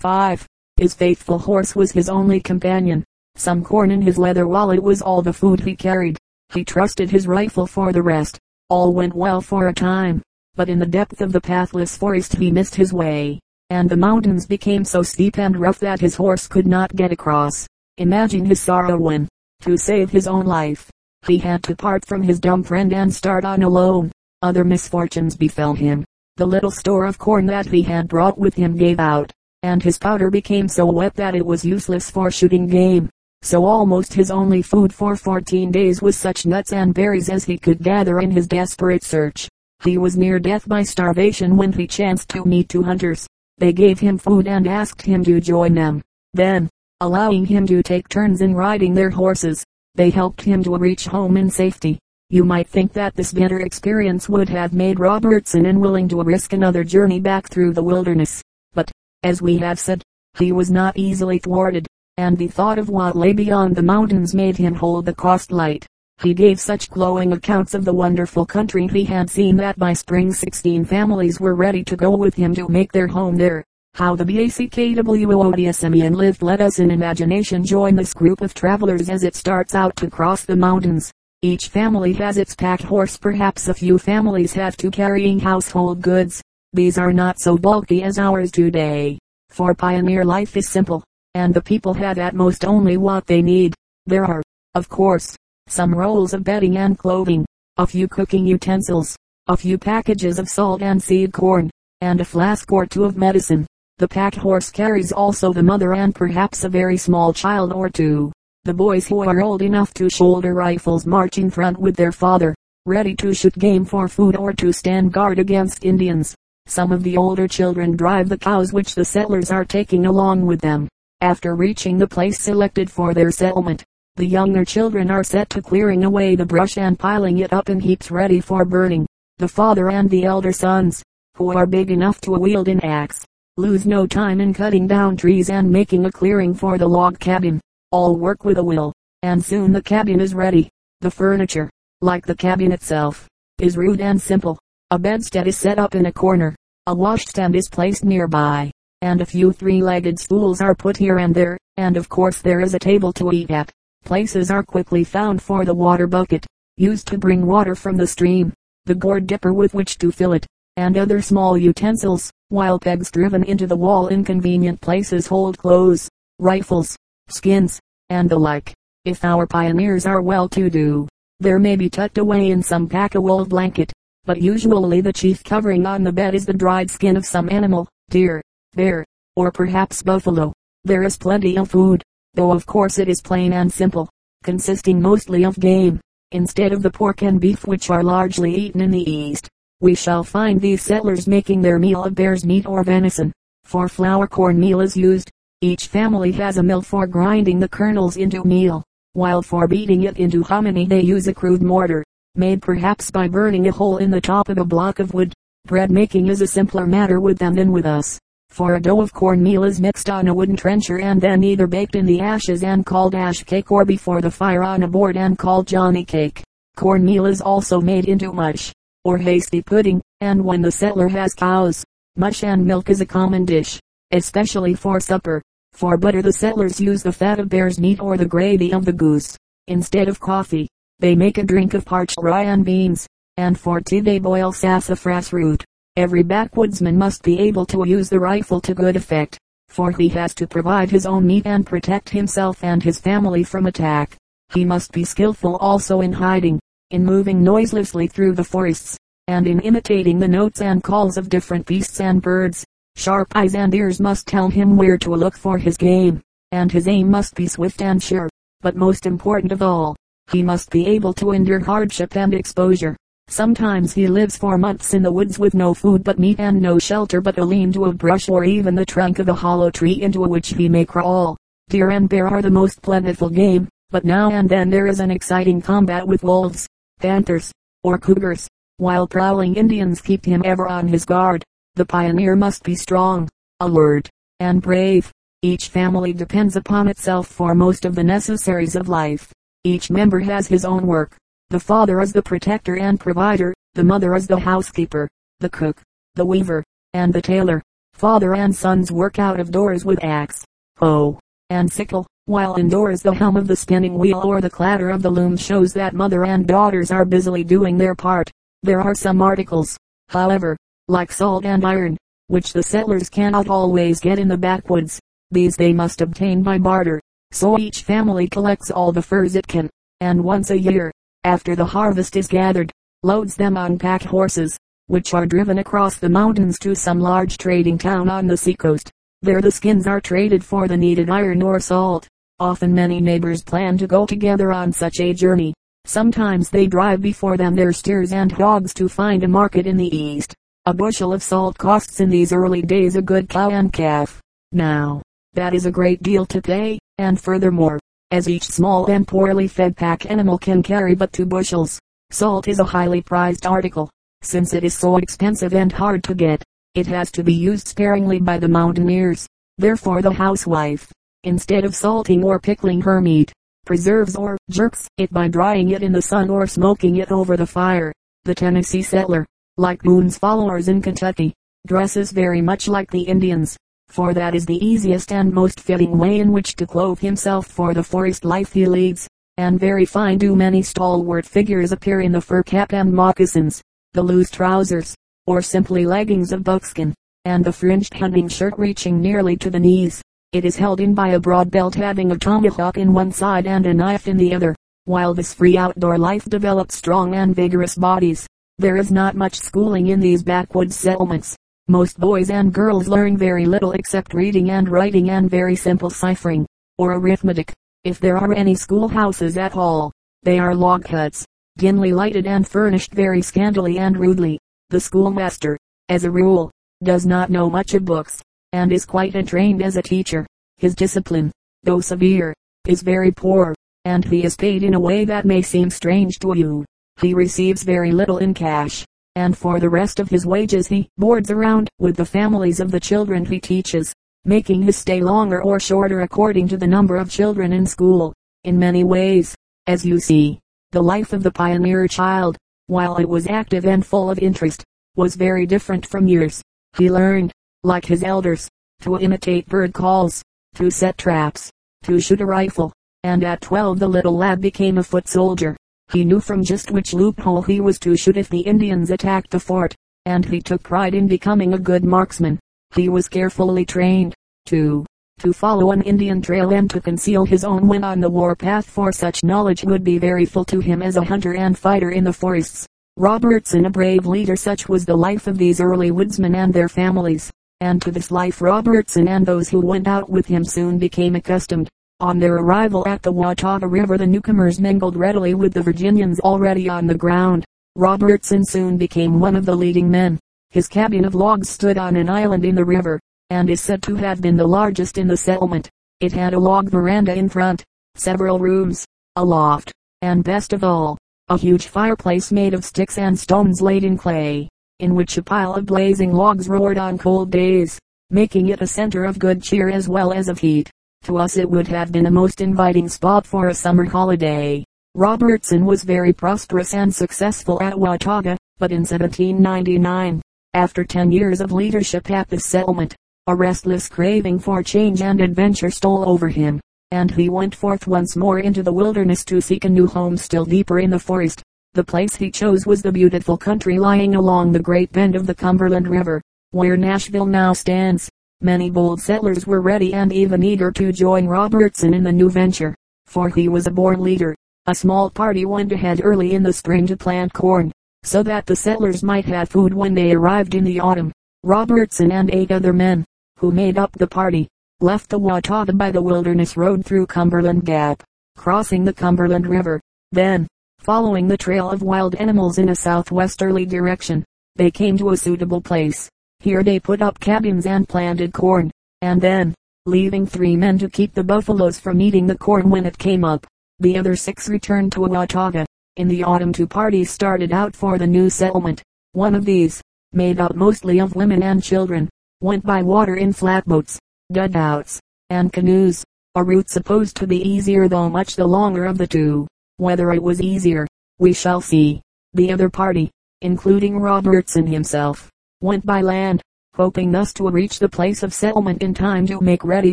5. His faithful horse was his only companion. Some corn in his leather wallet was all the food he carried. He trusted his rifle for the rest. All went well for a time, but in the depth of the pathless forest he missed his way, and the mountains became so steep and rough that his horse could not get across. Imagine his sorrow when, to save his own life, he had to part from his dumb friend and start on alone. Other misfortunes befell him. The little store of corn that he had brought with him gave out, and his powder became so wet that it was useless for shooting game. So almost his only food for 14 days was such nuts and berries as he could gather in his desperate search. He was near death by starvation when he chanced to meet two hunters. They gave him food and asked him to join them. Then, allowing him to take turns in riding their horses, they helped him to reach home in safety. You might think that this bitter experience would have made Robertson unwilling to risk another journey back through the wilderness. But, as we have said, he was not easily thwarted, and the thought of what lay beyond the mountains made him hold the cost light. He gave such glowing accounts of the wonderful country he had seen that by spring 16 families were ready to go with him to make their home there. How the BACKWODSMEN lived let us in imagination join this group of travelers as it starts out to cross the mountains. Each family has its pack horse perhaps a few families have two carrying household goods. These are not so bulky as ours today. For pioneer life is simple, and the people have at most only what they need. There are, of course, some rolls of bedding and clothing, a few cooking utensils, a few packages of salt and seed corn, and a flask or two of medicine. The pack horse carries also the mother and perhaps a very small child or two. The boys who are old enough to shoulder rifles march in front with their father, ready to shoot game for food or to stand guard against Indians. Some of the older children drive the cows which the settlers are taking along with them. After reaching the place selected for their settlement, the younger children are set to clearing away the brush and piling it up in heaps ready for burning. The father and the elder sons, who are big enough to wield an axe, lose no time in cutting down trees and making a clearing for the log cabin. All work with a will, and soon the cabin is ready. The furniture, like the cabin itself, is rude and simple. A bedstead is set up in a corner. A washstand is placed nearby, and a few three-legged stools are put here and there, and of course there is a table to eat at. Places are quickly found for the water bucket, used to bring water from the stream, the gourd dipper with which to fill it, and other small utensils, while pegs driven into the wall in convenient places hold clothes, rifles, skins, and the like. If our pioneers are well to do, there may be tucked away in some pack a wool blanket, but usually the chief covering on the bed is the dried skin of some animal, deer, bear, or perhaps buffalo. There is plenty of food, though of course it is plain and simple, consisting mostly of game, instead of the pork and beef which are largely eaten in the East. We shall find these settlers making their meal of bear's meat or venison. For flour corn meal is used, each family has a mill for grinding the kernels into meal, while for beating it into hominy they use a crude mortar, made perhaps by burning a hole in the top of a block of wood. Bread making is a simpler matter with them than with us, for a dough of corn meal is mixed on a wooden trencher and then either baked in the ashes and called ash cake or before the fire on a board and called johnny cake. Corn meal is also made into mush, or hasty pudding, and when the settler has cows, mush and milk is a common dish, especially for supper. For butter the settlers use the fat of bear's meat or the gravy of the goose. Instead of coffee, they make a drink of parched rye and beans, and for tea they boil sassafras root. Every backwoodsman must be able to use the rifle to good effect, for he has to provide his own meat and protect himself and his family from attack. He must be skillful also in hiding, in moving noiselessly through the forests, and in imitating the notes and calls of different beasts and birds. Sharp eyes and ears must tell him where to look for his game, and his aim must be swift and sure. But most important of all, he must be able to endure hardship and exposure. Sometimes he lives for months in the woods with no food but meat and no shelter but a lean-to of brush or even the trunk of a hollow tree into which he may crawl. Deer and bear are the most plentiful game, but now and then there is an exciting combat with wolves, panthers, or cougars, while prowling Indians keep him ever on his guard. The pioneer must be strong, alert, and brave. Each family depends upon itself for most of the necessaries of life. Each member has his own work. The father is the protector and provider, the mother is the housekeeper, the cook, the weaver, and the tailor. Father and sons work out of doors with axe, hoe, and sickle, while indoors the hum of the spinning wheel or the clatter of the loom shows that mother and daughters are busily doing their part. There are some articles, however, like salt and iron, which the settlers cannot always get in the backwoods. These they must obtain by barter. So each family collects all the furs it can, and once a year, after the harvest is gathered, loads them on pack horses, which are driven across the mountains to some large trading town on the seacoast. There the skins are traded for the needed iron or salt. Often many neighbors plan to go together on such a journey. Sometimes they drive before them their steers and hogs to find a market in the east. A bushel of salt costs in these early days a good cow and calf. Now, that is a great deal to pay, and furthermore, as each small and poorly fed pack animal can carry but two bushels, salt is a highly prized article. Since it is so expensive and hard to get, it has to be used sparingly by the mountaineers. Therefore the housewife, instead of salting or pickling her meat, preserves or jerks it by drying it in the sun or smoking it over the fire. The Tennessee settler, like Boone's followers in Kentucky, dresses very much like the Indians, for that is the easiest and most fitting way in which to clothe himself for the forest life he leads. And very fine do many stalwart figures appear in the fur cap and moccasins the loose trousers, or simply leggings of buckskin, and the fringed hunting shirt reaching nearly to the knees. It is held in by a broad belt having a tomahawk in one side and a knife in the other. While this free outdoor life develops strong and vigorous bodies, there is not much schooling in these backwoods settlements. Most boys and girls learn very little except reading and writing and very simple ciphering, or arithmetic. If there are any schoolhouses at all, they are log huts, dimly lighted and furnished very scantily and rudely. The schoolmaster, as a rule, does not know much of books, and is quite untrained as a teacher. His discipline, though severe, is very poor, and he is paid in a way that may seem strange to you. He receives very little in cash, and for the rest of his wages he boards around with the families of the children he teaches, making his stay longer or shorter according to the number of children in school. In many ways, as you see, the life of the pioneer child, while it was active and full of interest, was very different from yours. He learned, like his elders, to imitate bird calls, to set traps, to shoot a rifle, and at 12 the little lad became a foot soldier. He knew from just which loophole he was to shoot if the Indians attacked the fort, and he took pride in becoming a good marksman. He was carefully trained, too, to follow an Indian trail and to conceal his own when on the warpath for such knowledge would be very full to him as a hunter and fighter in the forests. Robertson a brave leader such was the life of these early woodsmen and their families, and to this life Robertson and those who went out with him soon became accustomed. On their arrival at the Watauga River the newcomers mingled readily with the Virginians already on the ground. Robertson soon became one of the leading men. His cabin of logs stood on an island in the river, and is said to have been the largest in the settlement. It had a log veranda in front, several rooms, a loft, and best of all, a huge fireplace made of sticks and stones laid in clay, in which a pile of blazing logs roared on cold days, making it a center of good cheer as well as of heat. To us it would have been a most inviting spot for a summer holiday. Robertson was very prosperous and successful at Watauga, but in 1799, after ten years of leadership at the settlement, a restless craving for change and adventure stole over him, and he went forth once more into the wilderness to seek a new home still deeper in the forest. The place he chose was the beautiful country lying along the great bend of the Cumberland River, where Nashville now stands. Many bold settlers were ready and even eager to join Robertson in the new venture, for he was a born leader. A small party went ahead early in the spring to plant corn, so that the settlers might have food when they arrived in the autumn. Robertson and eight other men, who made up the party, left the Watauga by the wilderness road through Cumberland Gap, crossing the Cumberland River. Then, following the trail of wild animals in a southwesterly direction, they came to a suitable place. Here they put up cabins and planted corn, and then, leaving three men to keep the buffaloes from eating the corn when it came up, the other six returned to Watauga. In the autumn two parties started out for the new settlement. One of these, made up mostly of women and children, went by water in flatboats, dugouts, and canoes, a route supposed to be easier though much the longer of the two. Whether it was easier, we shall see. The other party, including Robertson himself, went by land, hoping thus to reach the place of settlement in time to make ready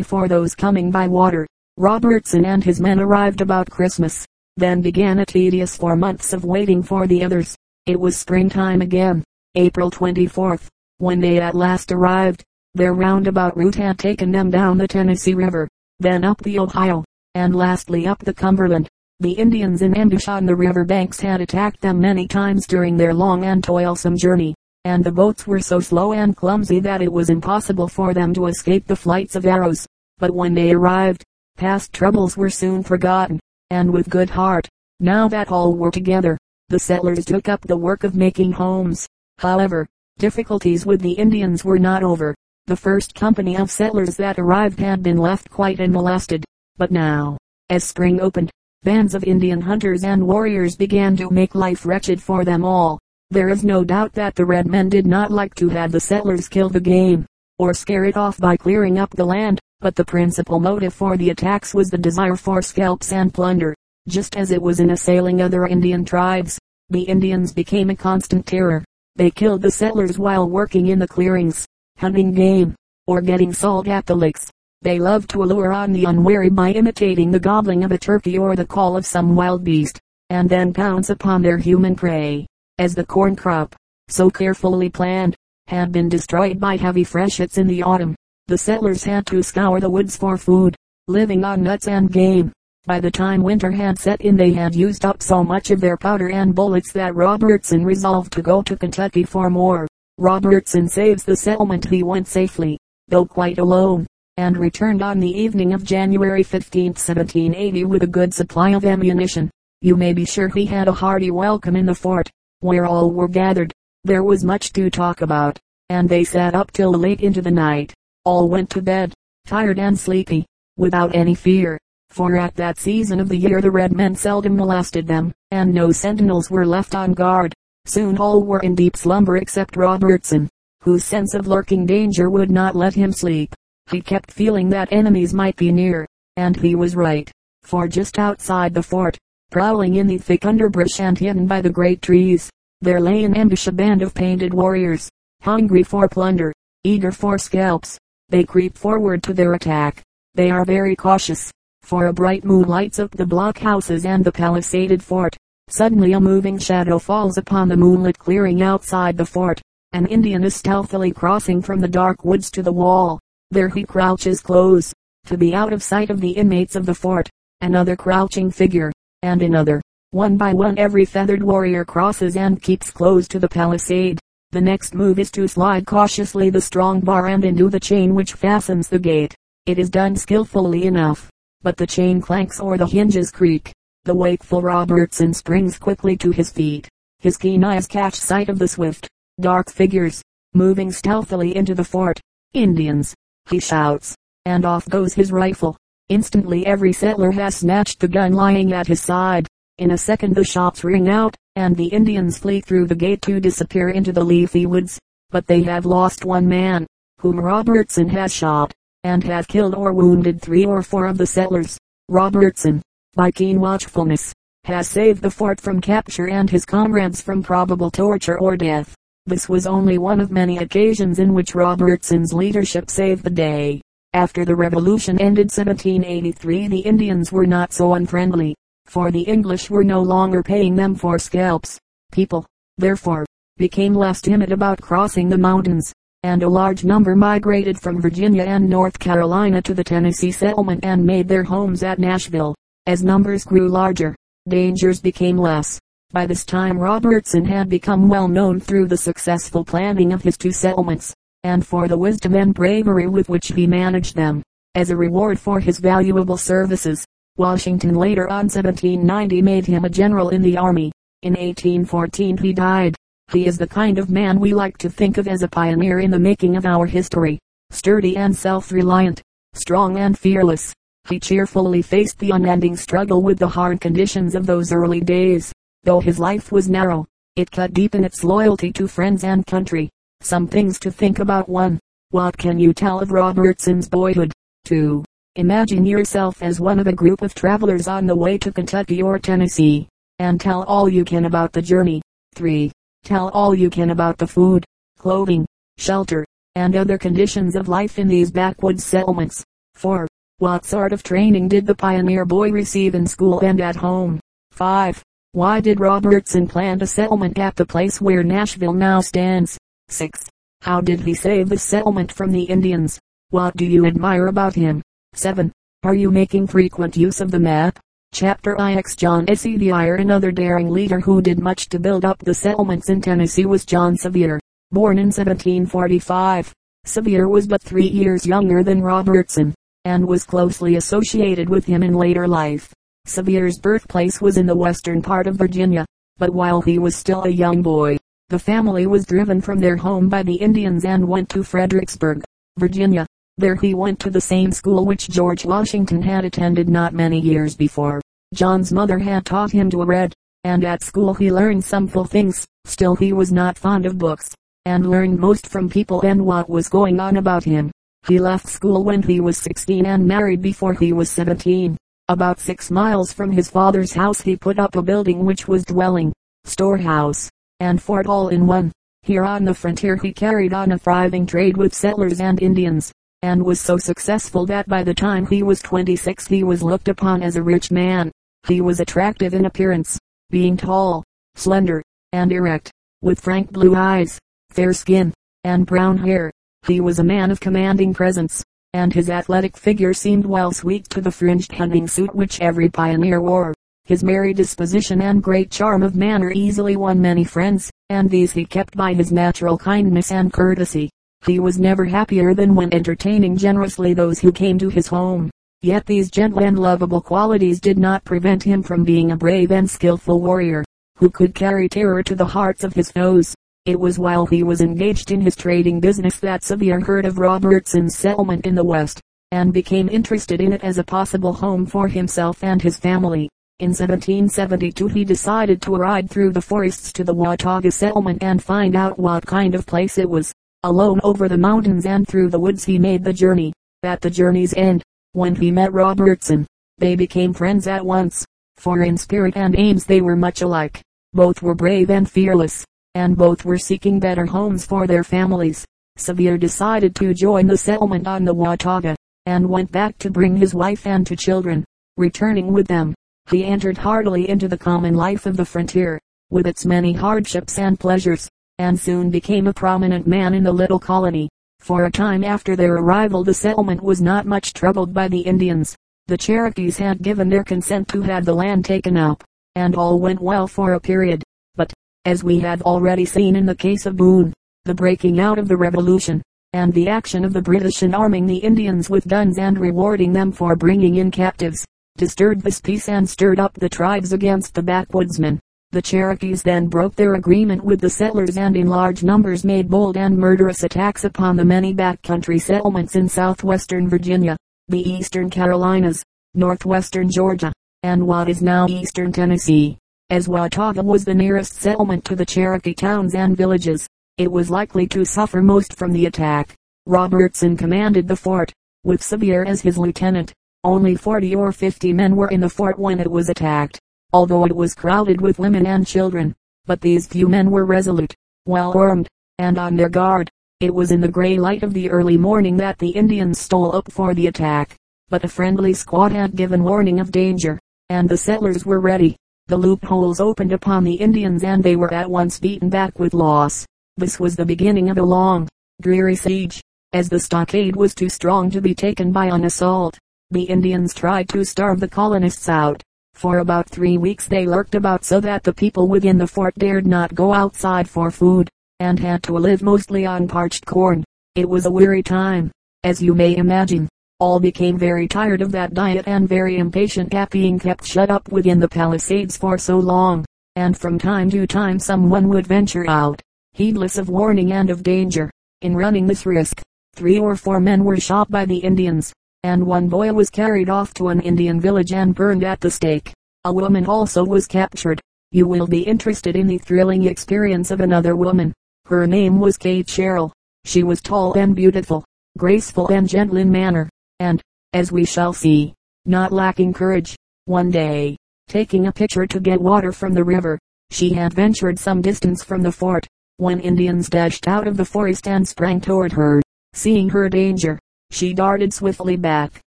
for those coming by water. Robertson and his men arrived about Christmas. Then began a tedious four months of waiting for the others. It was springtime again, April 24th, when they at last arrived. Their roundabout route had taken them down the Tennessee River, then up the Ohio, and lastly up the Cumberland. The Indians in ambush on the river banks had attacked them many times during their long and toilsome journey, and the boats were so slow and clumsy that it was impossible for them to escape the flights of arrows. But when they arrived, past troubles were soon forgotten, and with good heart, now that all were together, the settlers took up the work of making homes. However, difficulties with the Indians were not over. The first company of settlers that arrived had been left quite unmolested, but now, as spring opened, Bands of Indian hunters and warriors began to make life wretched for them all. There is no doubt that the red men did not like to have the settlers kill the game, or scare it off by clearing up the land, but the principal motive for the attacks was the desire for scalps and plunder, just as it was in assailing other Indian tribes. The Indians became a constant terror. They killed the settlers while working in the clearings, hunting game, or getting salt at the licks. They love to allure on the unwary by imitating the gobbling of a turkey or the call of some wild beast, and then pounce upon their human prey. As the corn crop, so carefully planned, had been destroyed by heavy freshets in the autumn, the settlers had to scour the woods for food, living on nuts and game. By the time winter had set in they had used up so much of their powder and bullets that Robertson resolved to go to Kentucky for more. Robertson saves the settlement he went safely, though quite alone and returned on the evening of January 15, 1780 with a good supply of ammunition. You may be sure he had a hearty welcome in the fort, where all were gathered. There was much to talk about, and they sat up till late into the night. All went to bed, tired and sleepy, without any fear, for at that season of the year the red men seldom molested them, and no sentinels were left on guard. Soon all were in deep slumber except Robertson, whose sense of lurking danger would not let him sleep. He kept feeling that enemies might be near, and he was right, for just outside the fort, prowling in the thick underbrush and hidden by the great trees, there lay in ambush a band of painted warriors, hungry for plunder, eager for scalps. They creep forward to their attack. They are very cautious, for a bright moon lights up the blockhouses and the palisaded fort. Suddenly a moving shadow falls upon the moonlit clearing outside the fort. An Indian is stealthily crossing from the dark woods to the wall. There he crouches close, to be out of sight of the inmates of the fort. Another crouching figure, and another. One by one every feathered warrior crosses and keeps close to the palisade. The next move is to slide cautiously the strong bar and undo the chain which fastens the gate. It is done skillfully enough, but the chain clanks or the hinges creak. The wakeful Robertson springs quickly to his feet. His keen eyes catch sight of the swift, dark figures, moving stealthily into the fort. Indians, he shouts, and off goes his rifle. Instantly every settler has snatched the gun lying at his side. In a second the shots ring out, and the Indians flee through the gate to disappear into the leafy woods. But they have lost one man, whom Robertson has shot, and has killed or wounded three or four of the settlers. Robertson, by keen watchfulness, has saved the fort from capture and his comrades from probable torture or death. This was only one of many occasions in which Robertson's leadership saved the day. After the revolution ended 1783 the Indians were not so unfriendly, for the English were no longer paying them for scalps. People, therefore, became less timid about crossing the mountains, and a large number migrated from Virginia and North Carolina to the Tennessee settlement and made their homes at Nashville. As numbers grew larger, dangers became less. By this time Robertson had become well known through the successful planning of his two settlements, and for the wisdom and bravery with which he managed them. As a reward for his valuable services, Washington later on 1790 made him a general in the army. In 1814 he died. He is the kind of man we like to think of as a pioneer in the making of our history. Sturdy and self-reliant, strong and fearless, he cheerfully faced the unending struggle with the hard conditions of those early days. Though his life was narrow, it cut deep in its loyalty to friends and country. Some things to think about 1. What can you tell of Robertson's boyhood? 2. Imagine yourself as one of a group of travelers on the way to Kentucky or Tennessee, and tell all you can about the journey. 3. Tell all you can about the food, clothing, shelter, and other conditions of life in these backwoods settlements. 4. What sort of training did the pioneer boy receive in school and at home? 5. Why did Robertson plant a settlement at the place where Nashville now stands? 6. How did he save the settlement from the Indians? What do you admire about him? 7. Are you making frequent use of the map? Chapter IX John. Sevier Another daring leader who did much to build up the settlements in Tennessee was John Sevier. Born in 1745, Sevier was but three years younger than Robertson, and was closely associated with him in later life. Sevier's birthplace was in the western part of Virginia, but while he was still a young boy, the family was driven from their home by the Indians and went to Fredericksburg, Virginia. There he went to the same school which George Washington had attended not many years before. John's mother had taught him to read, and at school he learned some full things. Still he was not fond of books, and learned most from people and what was going on about him. He left school when he was 16 and married before he was 17. About six miles from his father's house he put up a building which was dwelling, storehouse, and fort all in one. Here on the frontier he carried on a thriving trade with settlers and Indians and was so successful that by the time he was 26 he was looked upon as a rich man. He was attractive in appearance, being tall, slender, and erect, with frank blue eyes, fair skin, and brown hair. He was a man of commanding presence, and his athletic figure seemed well sweet to the fringed hunting suit which every pioneer wore. His merry disposition and great charm of manner easily won many friends, and these he kept by his natural kindness and courtesy. He was never happier than when entertaining generously those who came to his home. Yet these gentle and lovable qualities did not prevent him from being a brave and skillful warrior, who could carry terror to the hearts of his foes. It was while he was engaged in his trading business that Sevier heard of Robertson's settlement in the West, and became interested in it as a possible home for himself and his family. In 1772 he decided to ride through the forests to the Watauga settlement and find out what kind of place it was. Alone over the mountains and through the woods he made the journey. At the journey's end, when he met Robertson, they became friends at once, for in spirit and aims they were much alike. Both were brave and fearless, and both were seeking better homes for their families. Sevier decided to join the settlement on the Watauga, and went back to bring his wife and two children. Returning with them, he entered heartily into the common life of the frontier, with its many hardships and pleasures and soon became a prominent man in the little colony. For a time after their arrival the settlement was not much troubled by the Indians. The Cherokees had given their consent to have the land taken up, and all went well for a period. But, as we have already seen in the case of Boone, the breaking out of the revolution, and the action of the British in arming the Indians with guns and rewarding them for bringing in captives, disturbed this peace and stirred up the tribes against the backwoodsmen. The Cherokees then broke their agreement with the settlers and in large numbers made bold and murderous attacks upon the many backcountry settlements in southwestern Virginia, the eastern Carolinas, northwestern Georgia, and what is now eastern Tennessee. As Watauga was the nearest settlement to the Cherokee towns and villages, it was likely to suffer most from the attack. Robertson commanded the fort, with Sevier as his lieutenant. Only 40 or 50 men were in the fort when it was attacked although it was crowded with women and children. But these few men were resolute, well armed, and on their guard. It was in the gray light of the early morning that the Indians stole up for the attack. But a friendly squad had given warning of danger, and the settlers were ready. The loopholes opened upon the Indians and they were at once beaten back with loss. This was the beginning of a long, dreary siege. As the stockade was too strong to be taken by an assault, the Indians tried to starve the colonists out. For about three weeks they lurked about so that the people within the fort dared not go outside for food, and had to live mostly on parched corn. It was a weary time, as you may imagine. All became very tired of that diet and very impatient at being kept shut up within the palisades for so long, and from time to time someone would venture out, heedless of warning and of danger. In running this risk, three or four men were shot by the Indians, and one boy was carried off to an Indian village and burned at the stake. A woman also was captured. You will be interested in the thrilling experience of another woman. Her name was Kate Sherrill. She was tall and beautiful, graceful and gentle in manner, and, as we shall see, not lacking courage. One day, taking a pitcher to get water from the river, she had ventured some distance from the fort, when Indians dashed out of the forest and sprang toward her. Seeing her danger, she darted swiftly back,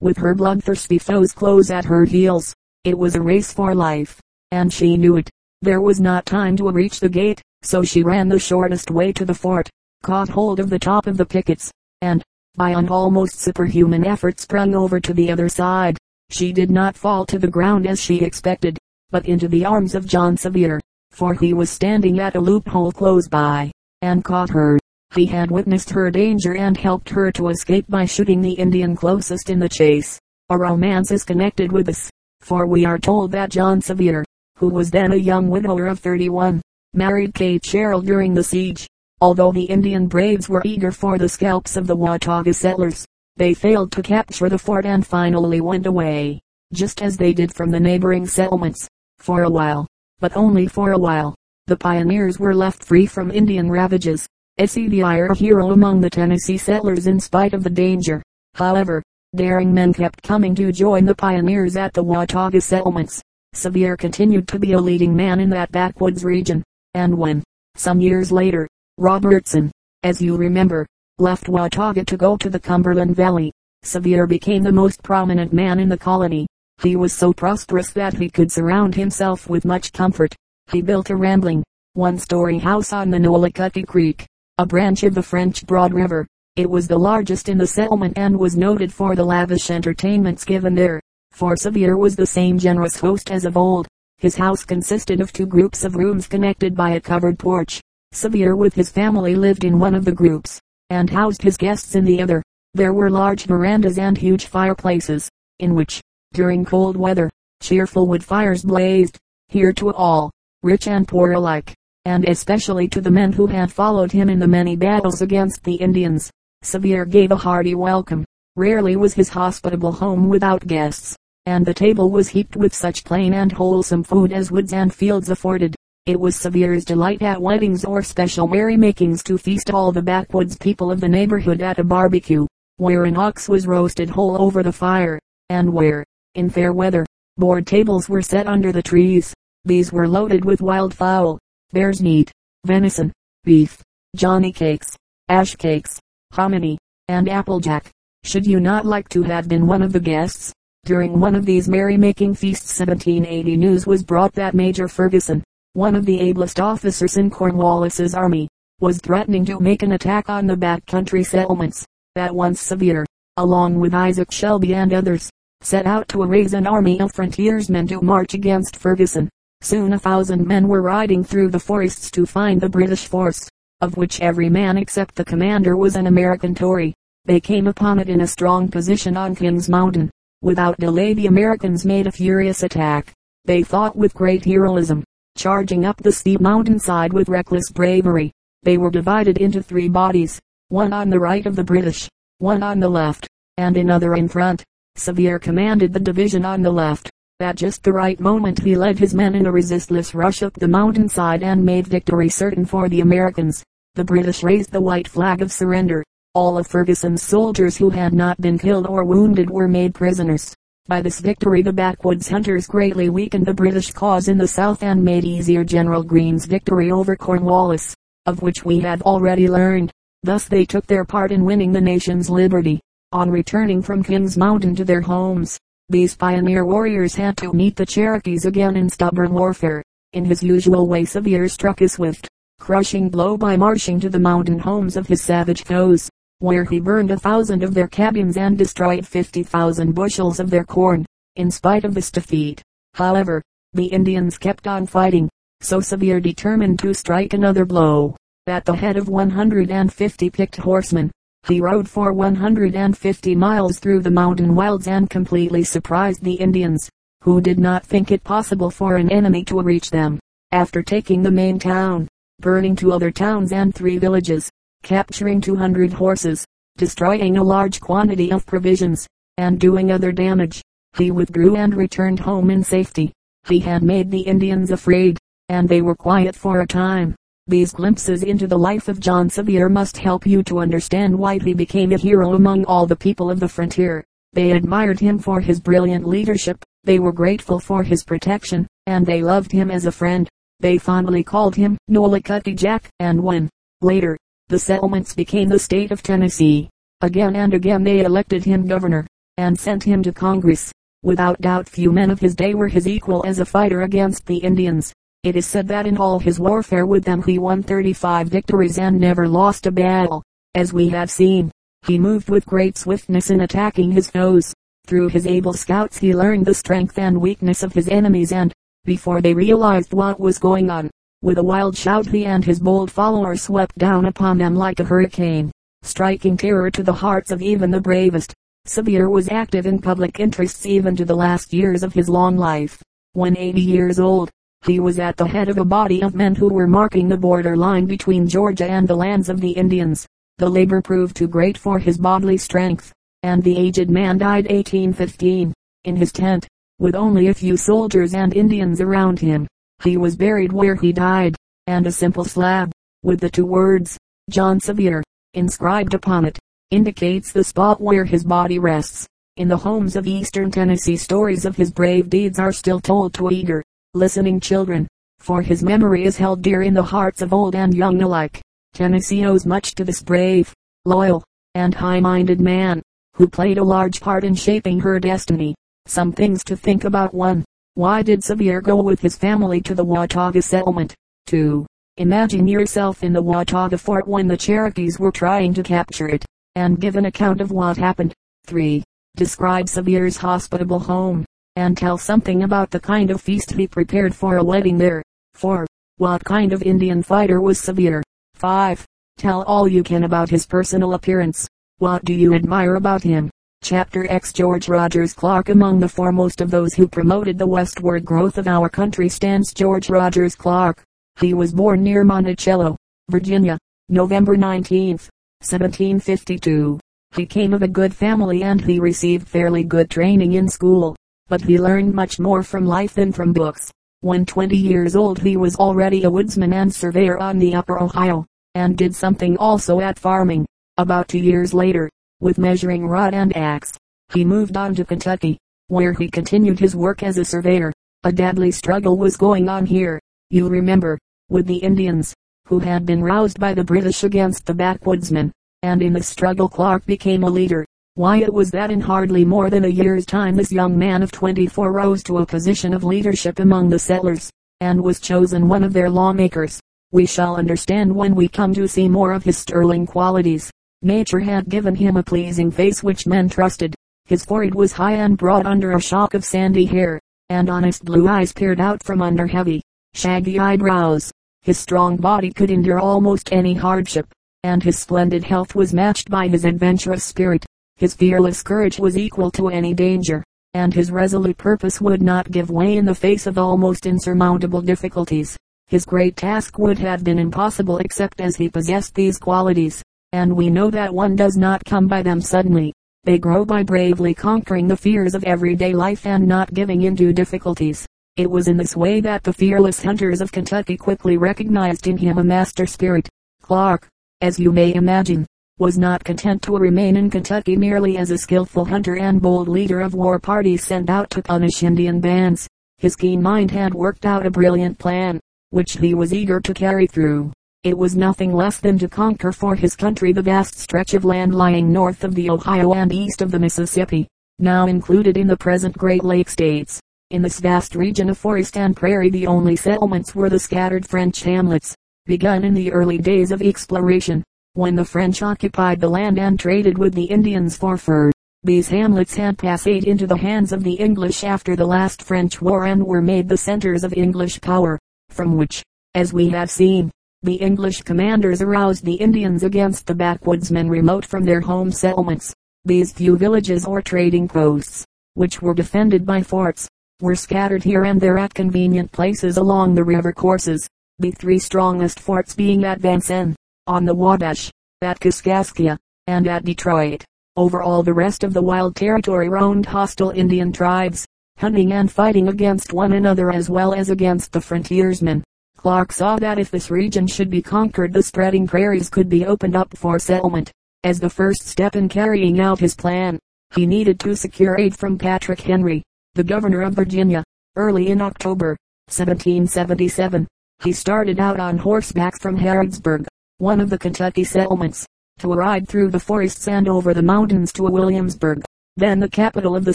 with her bloodthirsty foes close at her heels. It was a race for life, and she knew it. There was not time to reach the gate, so she ran the shortest way to the fort, caught hold of the top of the pickets, and, by an almost superhuman effort sprung over to the other side. She did not fall to the ground as she expected, but into the arms of John Sevier, for he was standing at a loophole close by, and caught her. He had witnessed her danger and helped her to escape by shooting the Indian closest in the chase. A romance is connected with this, for we are told that John Sevier, who was then a young widower of 31, married Kate Sherrill during the siege. Although the Indian braves were eager for the scalps of the Watauga settlers, they failed to capture the fort and finally went away, just as they did from the neighboring settlements, for a while but only for a while. The pioneers were left free from Indian ravages. Sevier a hero among the Tennessee settlers in spite of the danger. However, daring men kept coming to join the pioneers at the Watauga settlements. Sevier continued to be a leading man in that backwoods region, and when, some years later, Robertson, as you remember, left Watauga to go to the Cumberland Valley, Sevier became the most prominent man in the colony. He was so prosperous that he could surround himself with much comfort. He built a rambling, one-story house on the Nolichucky Creek, a branch of the French Broad River. It was the largest in the settlement and was noted for the lavish entertainments given there. For Sevier was the same generous host as of old. His house consisted of two groups of rooms connected by a covered porch. Sevier with his family lived in one of the groups, and housed his guests in the other. There were large verandas and huge fireplaces, in which, during cold weather, cheerful wood fires blazed, here to all, rich and poor alike, and especially to the men who had followed him in the many battles against the Indians. Sevier gave a hearty welcome. Rarely was his hospitable home without guests, and the table was heaped with such plain and wholesome food as woods and fields afforded. It was Sevier's delight at weddings or special merrymakings to feast all the backwoods people of the neighborhood at a barbecue, where an ox was roasted whole over the fire, and where, in fair weather, board tables were set under the trees. These were loaded with wild fowl, bear's meat, venison, beef, johnny cakes, ash cakes, hominy, and applejack. Should you not like to have been one of the guests? During one of these merrymaking feasts 1780 news was brought that Major Ferguson, one of the ablest officers in Cornwallis's army, was threatening to make an attack on the back country settlements. At once Sevier, along with Isaac Shelby and others, set out to raise an army of frontiersmen to march against Ferguson. Soon a thousand men were riding through the forests to find the British force, of which every man except the commander was an American Tory. They came upon it in a strong position on King's Mountain. Without delay the Americans made a furious attack. They fought with great heroism, charging up the steep mountainside with reckless bravery. They were divided into three bodies, one on the right of the British, one on the left, and another in front. Sevier commanded the division on the left. At just the right moment he led his men in a resistless rush up the mountainside and made victory certain for the Americans. The British raised the white flag of surrender. All of Ferguson's soldiers who had not been killed or wounded were made prisoners. By this victory the backwoods hunters greatly weakened the British cause in the south and made easier General Greene's victory over Cornwallis, of which we have already learned. Thus they took their part in winning the nation's liberty. On returning from Kings Mountain to their homes, these pioneer warriors had to meet the Cherokees again in stubborn warfare. In his usual way Sevier struck a swift, crushing blow by marching to the mountain homes of his savage foes, where he burned a thousand of their cabins and destroyed fifty thousand bushels of their corn. In spite of this defeat, however, the Indians kept on fighting, so Sevier determined to strike another blow. At the head of 150 picked horsemen, he rode for 150 miles through the mountain wilds and completely surprised the Indians, who did not think it possible for an enemy to reach them. After taking the main town, burning two other towns and three villages, capturing 200 horses, destroying a large quantity of provisions, and doing other damage, he withdrew and returned home in safety. He had made the Indians afraid, and they were quiet for a time. These glimpses into the life of John Sevier must help you to understand why he became a hero among all the people of the frontier. They admired him for his brilliant leadership, they were grateful for his protection, and they loved him as a friend. They fondly called him Nolichucky Jack, and when, later, the settlements became the state of Tennessee, again and again they elected him governor, and sent him to Congress. Without doubt few men of his day were his equal as a fighter against the Indians. It is said that in all his warfare with them he won 35 victories and never lost a battle. As we have seen, he moved with great swiftness in attacking his foes. Through his able scouts he learned the strength and weakness of his enemies and, before they realized what was going on, with a wild shout he and his bold followers swept down upon them like a hurricane, striking terror to the hearts of even the bravest. Sevier was active in public interests even to the last years of his long life. When 80 years old, he was at the head of a body of men who were marking the border line between Georgia and the lands of the Indians. The labor proved too great for his bodily strength, and the aged man died 1815, in his tent, with only a few soldiers and Indians around him. He was buried where he died, and a simple slab, with the two words, John Sevier, inscribed upon it, indicates the spot where his body rests. In the homes of eastern Tennessee stories of his brave deeds are still told to eager, listening children, for his memory is held dear in the hearts of old and young alike. Tennessee owes much to this brave, loyal, and high-minded man, who played a large part in shaping her destiny. Some things to think about 1. Why did Sevier go with his family to the Watauga settlement? 2. Imagine yourself in the Watauga fort when the Cherokees were trying to capture it, and give an account of what happened. 3. Describe Sevier's hospitable home, and tell something about the kind of feast he prepared for a wedding there. 4. What kind of Indian fighter was Sevier? 5. Tell all you can about his personal appearance. What do you admire about him? Chapter X George Rogers Clark Among the foremost of those who promoted the westward growth of our country stands George Rogers Clark. He was born near Monticello, Virginia, November 19, 1752. He came of a good family and he received fairly good training in school, but he learned much more from life than from books. When 20 years old he was already a woodsman and surveyor on the upper Ohio, and did something also at farming. About two years later, with measuring rod and axe, he moved on to Kentucky, where he continued his work as a surveyor. A deadly struggle was going on here, you remember, with the Indians, who had been roused by the British against the backwoodsmen, and in the struggle Clark became a leader. Why it was that in hardly more than a year's time this young man of 24 rose to a position of leadership among the settlers, and was chosen one of their lawmakers. We shall understand when we come to see more of his sterling qualities. Nature had given him a pleasing face which men trusted. His forehead was high and broad under a shock of sandy hair, and honest blue eyes peered out from under heavy, shaggy eyebrows. His strong body could endure almost any hardship, and his splendid health was matched by his adventurous spirit. His fearless courage was equal to any danger, and his resolute purpose would not give way in the face of almost insurmountable difficulties. His great task would have been impossible except as he possessed these qualities, and we know that one does not come by them suddenly. They grow by bravely conquering the fears of everyday life and not giving in to difficulties. It was in this way that the fearless hunters of Kentucky quickly recognized in him a master spirit. Clark, as you may imagine, was not content to remain in Kentucky merely as a skillful hunter and bold leader of war parties sent out to punish Indian bands. His keen mind had worked out a brilliant plan, which he was eager to carry through. It was nothing less than to conquer for his country the vast stretch of land lying north of the Ohio and east of the Mississippi, now included in the present Great Lake states. In this vast region of forest and prairie the only settlements were the scattered French hamlets, begun in the early days of exploration when the French occupied the land and traded with the Indians for fur. These hamlets had passed into the hands of the English after the last French war and were made the centers of English power, from which, as we have seen, the English commanders aroused the Indians against the backwoodsmen remote from their home settlements. These few villages or trading posts, which were defended by forts, were scattered here and there at convenient places along the river courses, the three strongest forts being at Vincennes, on the Wabash, at Kaskaskia, and at Detroit. Over all the rest of the wild territory roamed hostile Indian tribes, hunting and fighting against one another as well as against the frontiersmen. Clark saw that if this region should be conquered the spreading prairies could be opened up for settlement. As the first step in carrying out his plan, he needed to secure aid from Patrick Henry, the governor of Virginia. Early in October, 1777, he started out on horseback from Harrodsburg, one of the Kentucky settlements, to a ride through the forests and over the mountains to Williamsburg, then the capital of the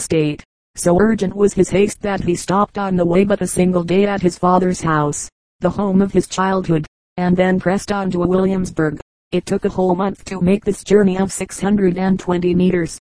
state. So urgent was his haste that he stopped on the way but a single day at his father's house, the home of his childhood, and then pressed on to Williamsburg. It took a whole month to make this journey of 620 meters.